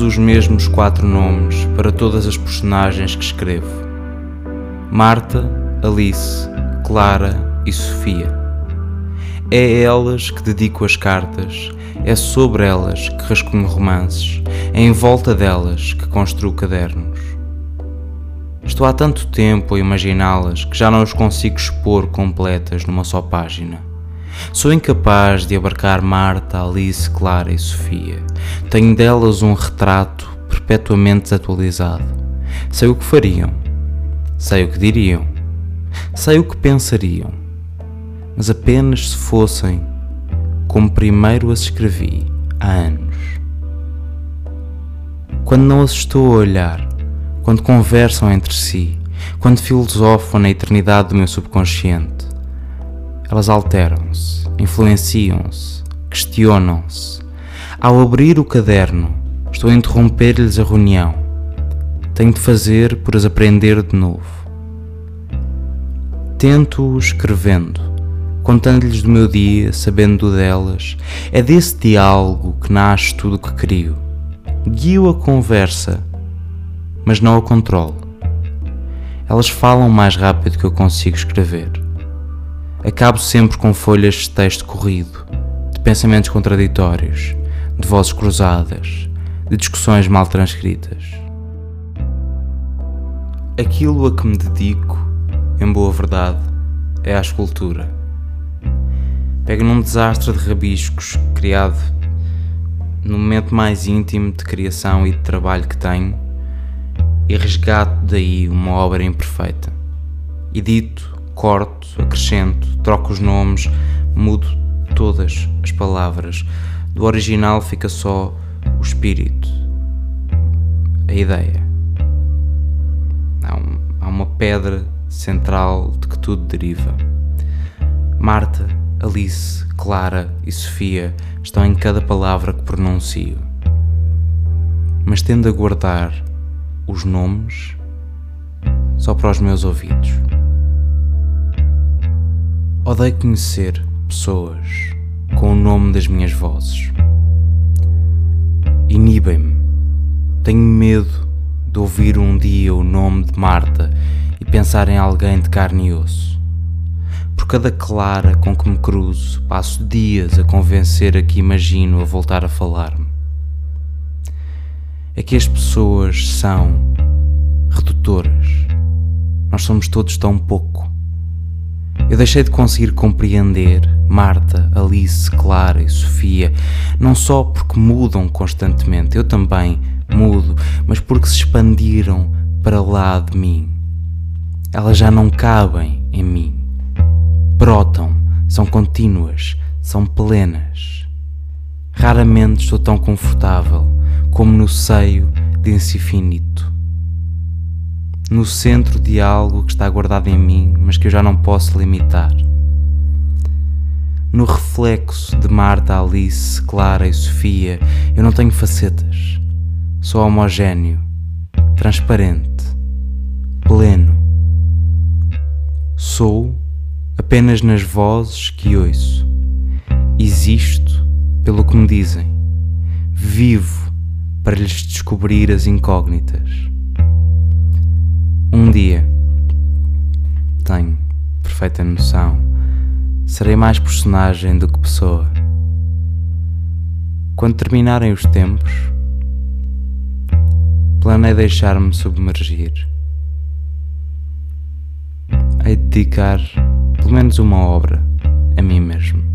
os mesmos quatro nomes para todas as personagens que escrevo: Marta, Alice, Clara e Sofia. É a elas que dedico as cartas, é sobre elas que rascunho romances, é em volta delas que construo cadernos. Estou há tanto tempo a imaginá-las que já não os consigo expor completas numa só página. Sou incapaz de abarcar Marta, Alice, Clara e Sofia. Tenho delas um retrato perpetuamente desatualizado. Sei o que fariam, sei o que diriam, sei o que pensariam, mas apenas se fossem como primeiro as escrevi há anos. Quando não as estou a olhar, quando conversam entre si, quando filosofam na eternidade do meu subconsciente, elas alteram-se, influenciam-se, questionam-se. Ao abrir o caderno, estou a interromper-lhes a reunião. Tenho de fazer por as aprender de novo. Tento-o escrevendo, contando-lhes do meu dia, sabendo delas. É desse diálogo que nasce tudo o que crio. Guio a conversa, mas não a controlo. Elas falam mais rápido que eu consigo escrever. Acabo sempre com folhas de texto corrido, de pensamentos contraditórios, de vozes cruzadas, de discussões mal transcritas. Aquilo a que me dedico, em boa verdade, é a escultura. Pego num desastre de rabiscos criado no momento mais íntimo de criação e de trabalho que tenho e resgato daí uma obra imperfeita. Edito, corto, acrescento, troco os nomes, mudo todas as palavras. Do original fica só o espírito, a ideia. Há, um, há uma pedra central de que tudo deriva. Marta, Alice, Clara e Sofia estão em cada palavra que pronuncio. Mas tendo a guardar os nomes só para os meus ouvidos. Odeio conhecer pessoas com o nome das minhas vozes. Inibem-me. Tenho medo de ouvir um dia o nome de Marta e pensar em alguém de carne e osso. Por cada clara com que me cruzo, passo dias a convencer a que imagino a voltar a falar-me é que as pessoas são redutoras. Nós somos todos tão pouco. Eu deixei de conseguir compreender Marta, Alice, Clara e Sofia, não só porque mudam constantemente, eu também mudo, mas porque se expandiram para lá de mim. Elas já não cabem em mim. Brotam, são contínuas, são plenas. Raramente estou tão confortável como no seio desse infinito. No centro de algo que está guardado em mim, mas que eu já não posso limitar. No reflexo de Marta, Alice, Clara e Sofia, eu não tenho facetas. Sou homogéneo, transparente, pleno. Sou apenas nas vozes que ouço. Existo pelo que me dizem. Vivo para lhes descobrir as incógnitas. Um dia, tenho perfeita noção, serei mais personagem do que pessoa. Quando terminarem os tempos, planei deixar-me submergir. Hei de dedicar pelo menos uma obra a mim mesmo.